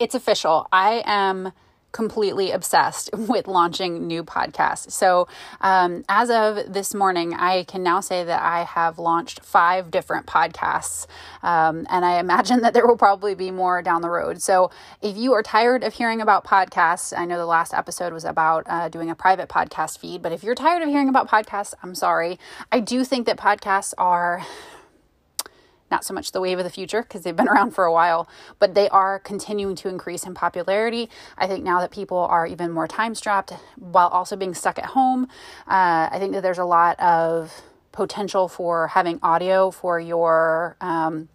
it's official. I am completely obsessed with launching new podcasts. So, um, as of this morning, I can now say that I have launched five different podcasts, um, and I imagine that there will probably be more down the road. So, if you are tired of hearing about podcasts, I know the last episode was about uh, doing a private podcast feed, but if you're tired of hearing about podcasts, I'm sorry. I do think that podcasts are not so much the wave of the future because they've been around for a while, but they are continuing to increase in popularity. I think now that people are even more time strapped while also being stuck at home, uh, I think that there's a lot of potential for having audio for your um,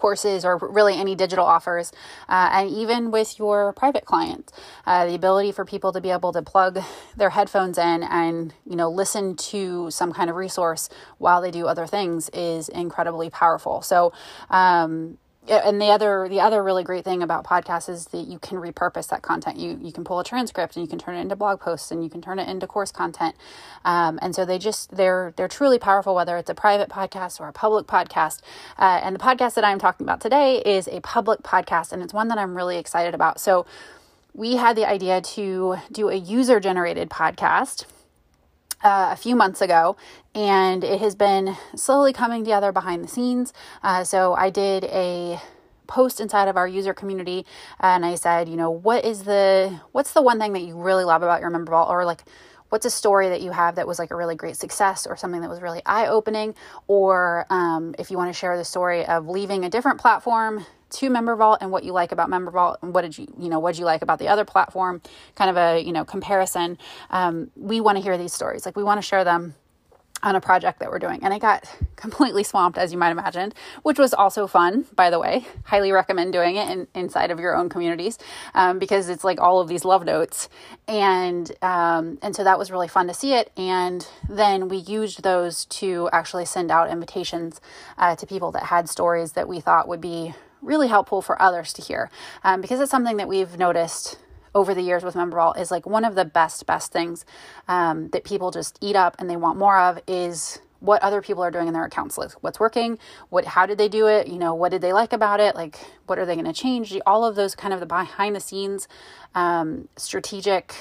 courses or really any digital offers, uh, and even with your private clients, uh, the ability for people to be able to plug their headphones in and you know listen to some kind of resource while they do other things is incredibly powerful. So um, and the other the other really great thing about podcasts is that you can repurpose that content. You you can pull a transcript and you can turn it into blog posts and you can turn it into course content. Um, and so they just they're they're truly powerful whether it's a private podcast or a public podcast. Uh, and the podcast that I'm talking about today is a public podcast and it's one that I'm really excited about. So we had the idea to do a user generated podcast uh, a few months ago, and it has been slowly coming together behind the scenes. Uh, so I did a post inside of our user community and I said, you know, what is the what's the one thing that you really love about your member vault or like what's a story that you have that was like a really great success or something that was really eye opening or um, if you want to share the story of leaving a different platform to member vault and what you like about member vault and what did you you know what did you like about the other platform kind of a you know comparison um, we want to hear these stories like we want to share them on a project that we're doing. And I got completely swamped, as you might imagine, which was also fun, by the way. Highly recommend doing it in, inside of your own communities um, because it's like all of these love notes. And, um, and so that was really fun to see it. And then we used those to actually send out invitations uh, to people that had stories that we thought would be really helpful for others to hear um, because it's something that we've noticed over the years with member vault is like one of the best best things um, that people just eat up and they want more of is what other people are doing in their accounts like what's working what how did they do it you know what did they like about it like what are they going to change all of those kind of the behind the scenes um, strategic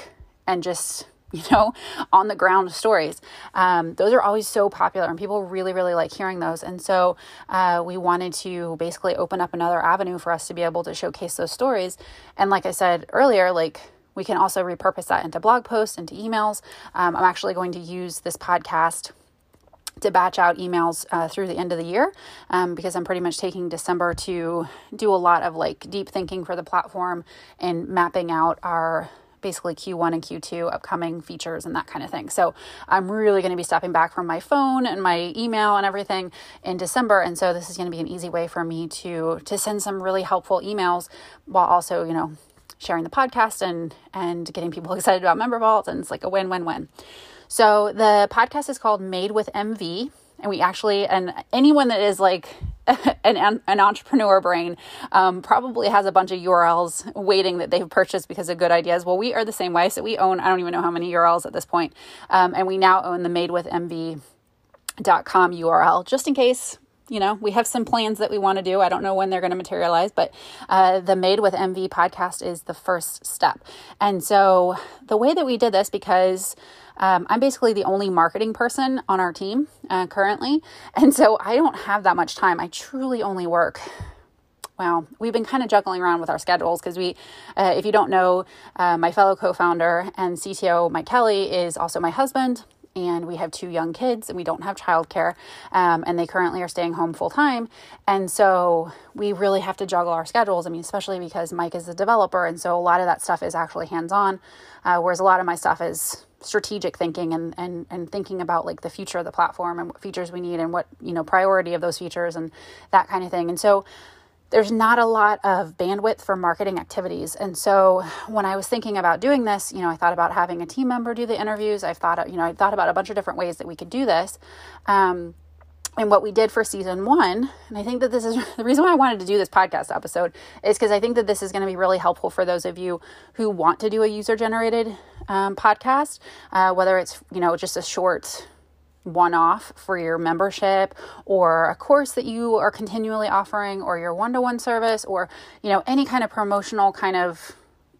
and just you know, on the ground stories. Um, those are always so popular and people really, really like hearing those. And so uh, we wanted to basically open up another avenue for us to be able to showcase those stories. And like I said earlier, like we can also repurpose that into blog posts, into emails. Um, I'm actually going to use this podcast to batch out emails uh, through the end of the year um, because I'm pretty much taking December to do a lot of like deep thinking for the platform and mapping out our basically Q1 and Q2 upcoming features and that kind of thing. So I'm really going to be stepping back from my phone and my email and everything in December. And so this is going to be an easy way for me to to send some really helpful emails while also, you know, sharing the podcast and and getting people excited about Member Vault and it's like a win-win-win. So the podcast is called Made with MV and we actually and anyone that is like an, an entrepreneur brain um, probably has a bunch of urls waiting that they've purchased because of good ideas. Well we are the same way. So we own i don't even know how many urls at this point um, and we now own the made with mv.com url just in case you know, we have some plans that we want to do. I don't know when they're going to materialize, but uh, the Made with MV podcast is the first step. And so the way that we did this, because um, I'm basically the only marketing person on our team uh, currently. And so I don't have that much time. I truly only work well, we've been kind of juggling around with our schedules because we, uh, if you don't know, uh, my fellow co founder and CTO, Mike Kelly, is also my husband and we have two young kids and we don't have childcare um, and they currently are staying home full time and so we really have to juggle our schedules. I mean especially because mike is a developer and so a lot of that stuff is actually hands-on uh, whereas a lot of my stuff is strategic thinking and, and and thinking about like the future of the platform and what features we need and what you know priority of those features and that kind of thing. And so there's not a lot of bandwidth for marketing activities. And so when I was thinking about doing this, you know, I thought about having a team member do the interviews. I've thought, you know, I thought about a bunch of different ways that we could do this. Um, and what we did for season one, and I think that this is the reason why I wanted to do this podcast episode is because I think that this is going to be really helpful for those of you who want to do a user generated um, podcast, uh, whether it's, you know, just a short one off for your membership or a course that you are continually offering or your one to one service or, you know, any kind of promotional kind of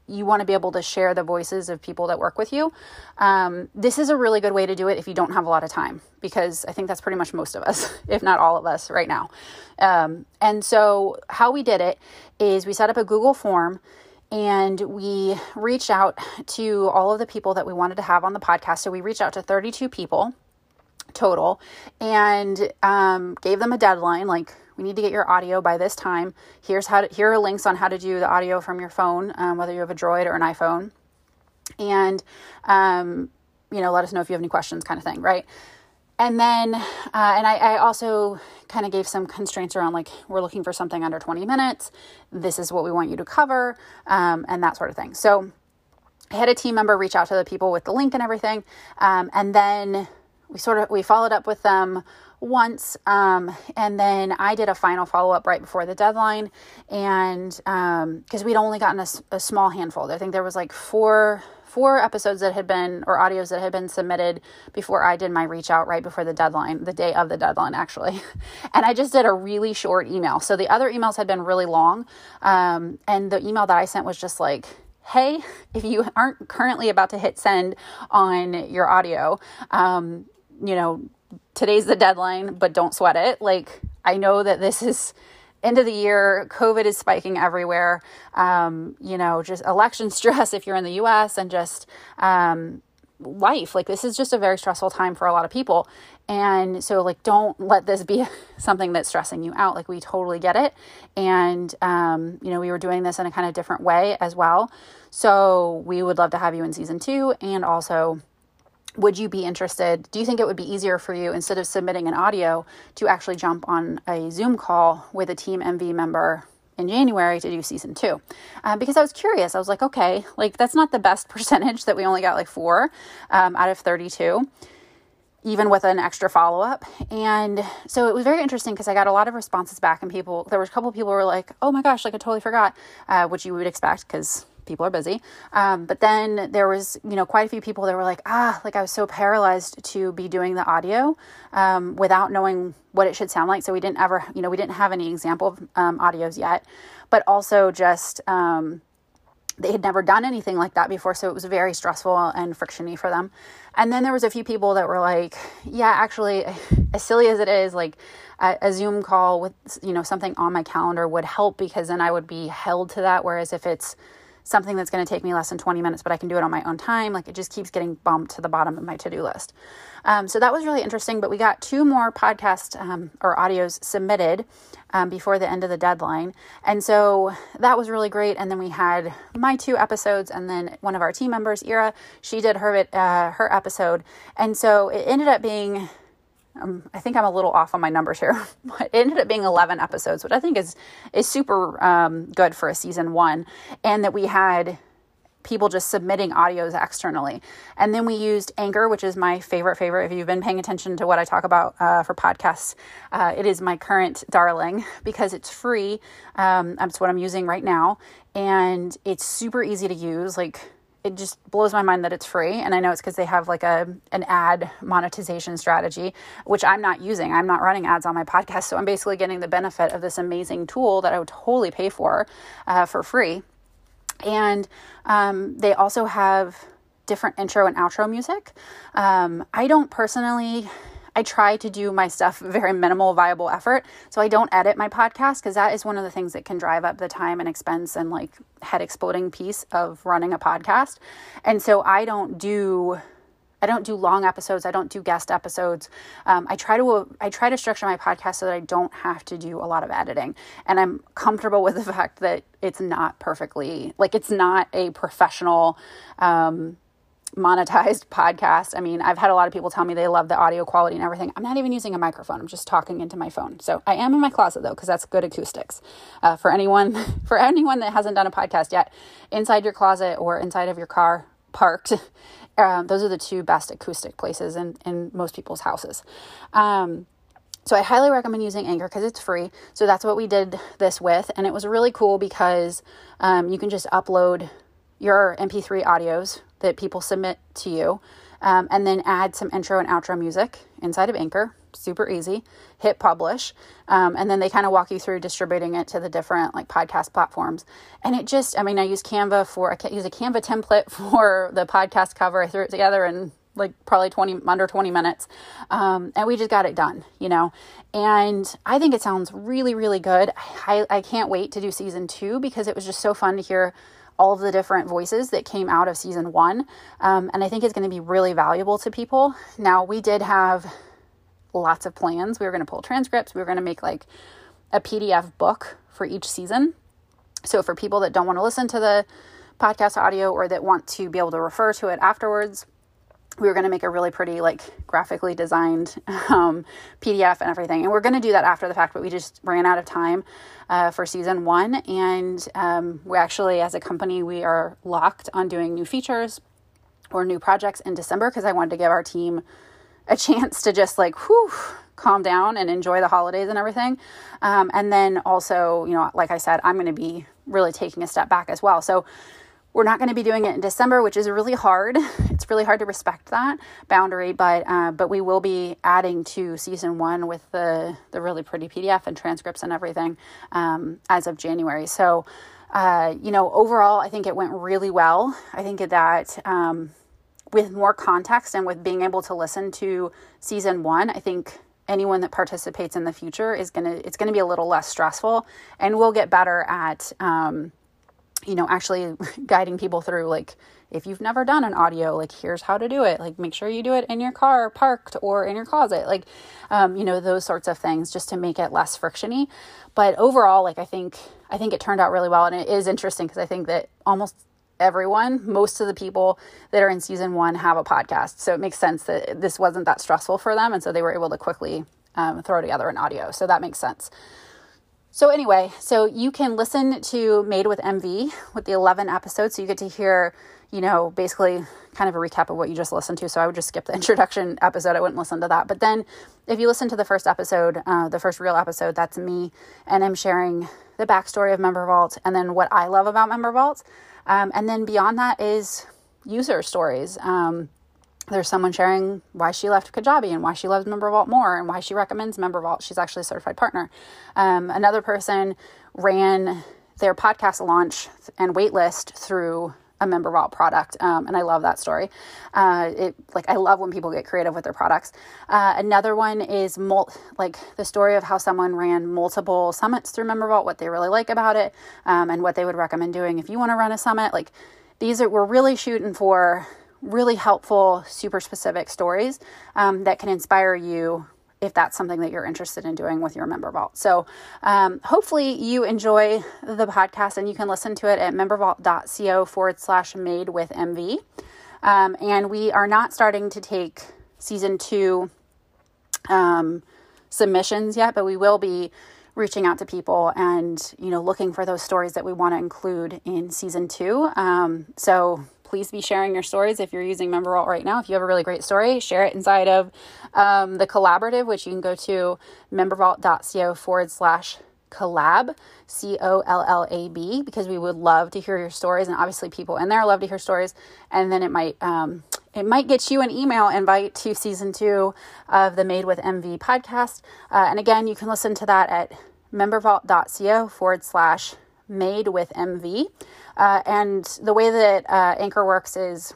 you want to be able to share the voices of people that work with you. Um, this is a really good way to do it if you don't have a lot of time, because I think that's pretty much most of us, if not all of us, right now. Um, and so, how we did it is we set up a Google form and we reached out to all of the people that we wanted to have on the podcast. So, we reached out to 32 people total and um, gave them a deadline like we need to get your audio by this time. Here's how to, here are links on how to do the audio from your phone um, whether you have a droid or an iphone. And um, you know let us know if you have any questions kind of thing right? And then uh, and I, I also kind of gave some constraints around like we're looking for something under 20 minutes. This is what we want you to cover um, and that sort of thing. So i had a team member reach out to the people with the link and everything um, and then we sort of we followed up with them once um, and then i did a final follow-up right before the deadline and because um, we'd only gotten a, a, small handful. I think there was like four four episodes that had been or audios that had been submitted before i did my reach out right before the deadline the day of the deadline actually. And i just did a really short email. So the other emails had been really long um, and the email that i sent was just like hey, if you aren't currently about to hit send on your audio, um, you know, today's the deadline, but don't sweat it. Like, I know that this is end of the year, COVID is spiking everywhere. Um, you know, just election stress if you're in the US and just um, life. Like, this is just a very stressful time for a lot of people. And so, like, don't let this be something that's stressing you out. Like, we totally get it. And, um, you know, we were doing this in a kind of different way as well. So, we would love to have you in season two and also would you be interested? Do you think it would be easier for you instead of submitting an audio to actually jump on a Zoom call with a Team MV member in January to do season two? Uh, because I was curious. I was like, okay, like that's not the best percentage that we only got like four um, out of 32 even with an extra follow up. And so it was very interesting because I got a lot of responses back, and people, there was a couple people were like, oh my gosh, like I totally forgot, uh, which you would expect because people are busy. Um, but then there was, you know, quite a few people that were like, ah, like I was so paralyzed to be doing the audio um, without knowing what it should sound like. So we didn't ever, you know, we didn't have any example um, audios yet, but also just, um, they had never done anything like that before so it was very stressful and frictiony for them and then there was a few people that were like yeah actually as silly as it is like a, a, zoom call with you know something on my calendar would help because then i would be held to that whereas if it's something that's going to take me less than 20 minutes, but I can do it on my own time. Like it just keeps getting bumped to the bottom of my to do list. Um, so that was really interesting. But we got two more podcast um, or audios submitted um, before the end of the deadline. And so that was really great. And then we had my two episodes, and then one of our team members, Ira, she did her, uh, her episode. And so it ended up being um, I think I'm a little off on my numbers here, it ended up being 11 episodes, which I think is is super um, good for a season one, and that we had people just submitting audios externally, and then we used Anchor, which is my favorite favorite. If you've been paying attention to what I talk about uh, for podcasts, uh, it is my current darling because it's free. Um, that's what I'm using right now, and it's super easy to use. Like it just blows my mind that it's free and i know it's because they have like a an ad monetization strategy which i'm not using. I'm not running ads on my podcast so i'm basically getting the benefit of this amazing tool that i would totally pay for uh, for free. And um, they also have different intro and outro music. Um, i don't personally I try to do my stuff very minimal, viable effort. So I don't edit my podcast because that is one of the things that can drive up the time and expense and like head exploding piece of running a podcast. And so I don't do. I don't do long episodes. I don't do guest episodes. Um, I try to I try to structure my podcast so that I don't have to do a lot of editing, and I'm comfortable with the fact that it's not perfectly like it's not a professional um, monetized podcast. I mean, I've had a lot of people tell me they love the audio quality and everything. I'm not even using a microphone. I'm just talking into my phone. So I am in my closet though, because that's good acoustics. Uh, for anyone, for anyone that hasn't done a podcast yet, inside your closet or inside of your car, parked. Um, those are the two best acoustic places in, in most people's houses. Um, so I highly recommend using Anchor because it's free. So that's what we did this with. And it was really cool because um, you can just upload your MP3 audios that people submit to you. um, and then add some intro and outro music inside of Anchor. Super easy. Hit publish, um, and then they kind of walk you through distributing it to the different like podcast platforms. And it just, I mean, I use Canva for I use a Canva template for the podcast cover. I threw it together and like probably 20 under 20 minutes um, and we just got it done you know and i think it sounds really really good I, I can't wait to do season two because it was just so fun to hear all of the different voices that came out of season one um, and i think it's going to be really valuable to people. Now we did have lots of plans. We were going to pull transcripts. We were going to make like a pdf book for each season. So for people that don't want to listen to the podcast audio or that want to be able to refer to it afterwards we were going to make a really pretty like graphically designed um, pdf and everything. And we're going to do that after the fact but we just ran out of time uh, for season one. And um, we actually as a company we are locked on doing new features or new projects in december because i wanted to give our team a chance to just like whew calm down and enjoy the holidays and everything. Um, and then also you know like i said i'm going to be really taking a step back as well. So we're not going to be doing it in December, which is really hard. It's really hard to respect that boundary, but uh, but we will be adding to season one with the the really pretty PDF and transcripts and everything um, as of January. So, uh, you know, overall, I think it went really well. I think that um, with more context and with being able to listen to season one, I think anyone that participates in the future is gonna it's gonna be a little less stressful, and we'll get better at. Um, you know, actually guiding people through like if you've never done an audio, like here's how to do it. Like make sure you do it in your car parked or in your closet. Like um, you know, those sorts of things just to make it less frictiony. But overall, like I think I think it turned out really well and it is interesting because I think that almost everyone, most of the people that are in season 1 have a podcast. So it makes sense that this wasn't that stressful for them and so they were able to quickly um, throw together an audio. So that makes sense. So, anyway, so you can listen to Made with MV with the 11 episodes. So, you get to hear, you know, basically kind of a recap of what you just listened to. So, I would just skip the introduction episode. I wouldn't listen to that. But then, if you listen to the first episode, uh, the first real episode, that's me, and I'm sharing the backstory of Member Vault and then what I love about Member Vault. Um, and then beyond that is user stories. Um, there's someone sharing why she left Kajabi and why she loves Member Vault more and why she recommends Member Vault. She's actually a certified partner. Um, another person ran their podcast launch and waitlist through a member vault product um, and i love that story uh, it like i love when people get creative with their products uh, another one is mul- like the story of how someone ran multiple summits through member vault what they really like about it um, and what they would recommend doing if you want to run a summit like these are we're really shooting for really helpful, super specific stories um, that can inspire you if that's something that you're interested in doing with your member vault. So, um, hopefully, you enjoy the podcast and you can listen to it at membervault.co forward slash made with MV. Um, and we are not starting to take season two um, submissions yet, but we will be reaching out to people and you know looking for those stories that we want to include in season two um, so please be sharing your stories if you're using MemberVault right now. If you have a really great story, share it inside of um, the collaborative, which you can go to membervault.co forward slash collab, C O L L A B, because we would love to hear your stories. And obviously, people in there love to hear stories. And then it might, um, it might get you an email invite to season two of the Made with MV podcast. Uh, and again, you can listen to that at membervault.co forward slash made with MV. Uh, and the way that uh, Anchor works is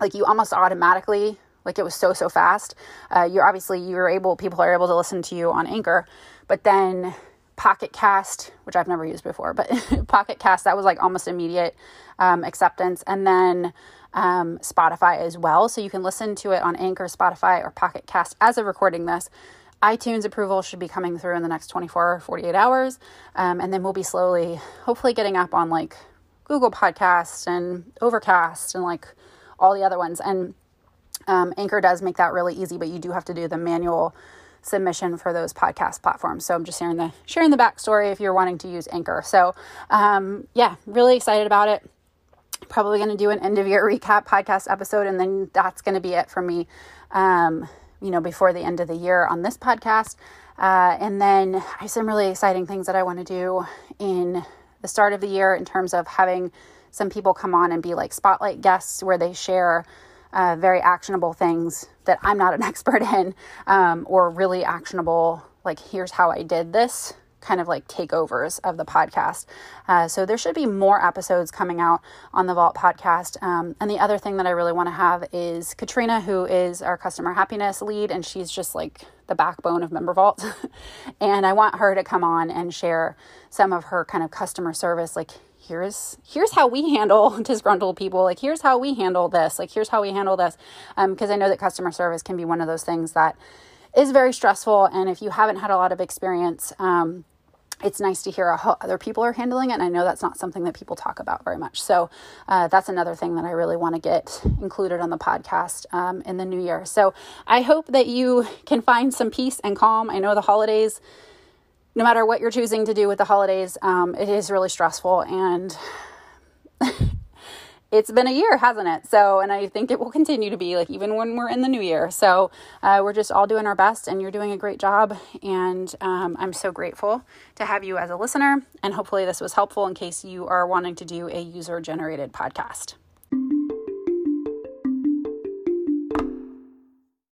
like you almost automatically, like it was so, so fast. Uh, you're obviously, you're able, people are able to listen to you on Anchor, but then Pocket Cast, which I've never used before, but Pocket Cast, that was like almost immediate um, acceptance. And then um, Spotify as well. So you can listen to it on Anchor, Spotify, or Pocket Cast as of recording this iTunes approval should be coming through in the next 24 or 48 hours. Um, and then we'll be slowly, hopefully, getting up on like Google Podcast and Overcast and like all the other ones. And um, Anchor does make that really easy, but you do have to do the manual submission for those podcast platforms. So I'm just sharing the sharing the backstory if you're wanting to use Anchor. So um, yeah, really excited about it. Probably going to do an end of year recap podcast episode, and then that's going to be it for me. Um, you know, before the end of the year on this podcast. Uh, and then I have some really exciting things that I want to do in the start of the year in terms of having some people come on and be like spotlight guests where they share uh, very actionable things that I'm not an expert in, um, or really actionable, like, here's how I did this kind of like takeovers of the podcast. Uh, so there should be more episodes coming out on the Vault podcast. Um, and the other thing that I really want to have is Katrina, who is our customer happiness lead, and she's just like the backbone of Member Vault. and I want her to come on and share some of her kind of customer service, like here's here's how we handle disgruntled people like here's how we handle this like here's how we handle this because um, i know that customer service can be one of those things that is very stressful and if you haven't had a lot of experience um, it's nice to hear how other people are handling it. And I know that's not something that people talk about very much. So uh, that's another thing that I really want to get included on the podcast um, in the new year. So I hope that you can find some peace and calm. I know the holidays, no matter what you're choosing to do with the holidays, um, it is really stressful. And it's been a year, hasn't it? So, and I think it will continue to be like even when we're in the new year. So, uh, we're just all doing our best, and you're doing a great job. And um, I'm so grateful to have you as a listener. And hopefully, this was helpful in case you are wanting to do a user generated podcast.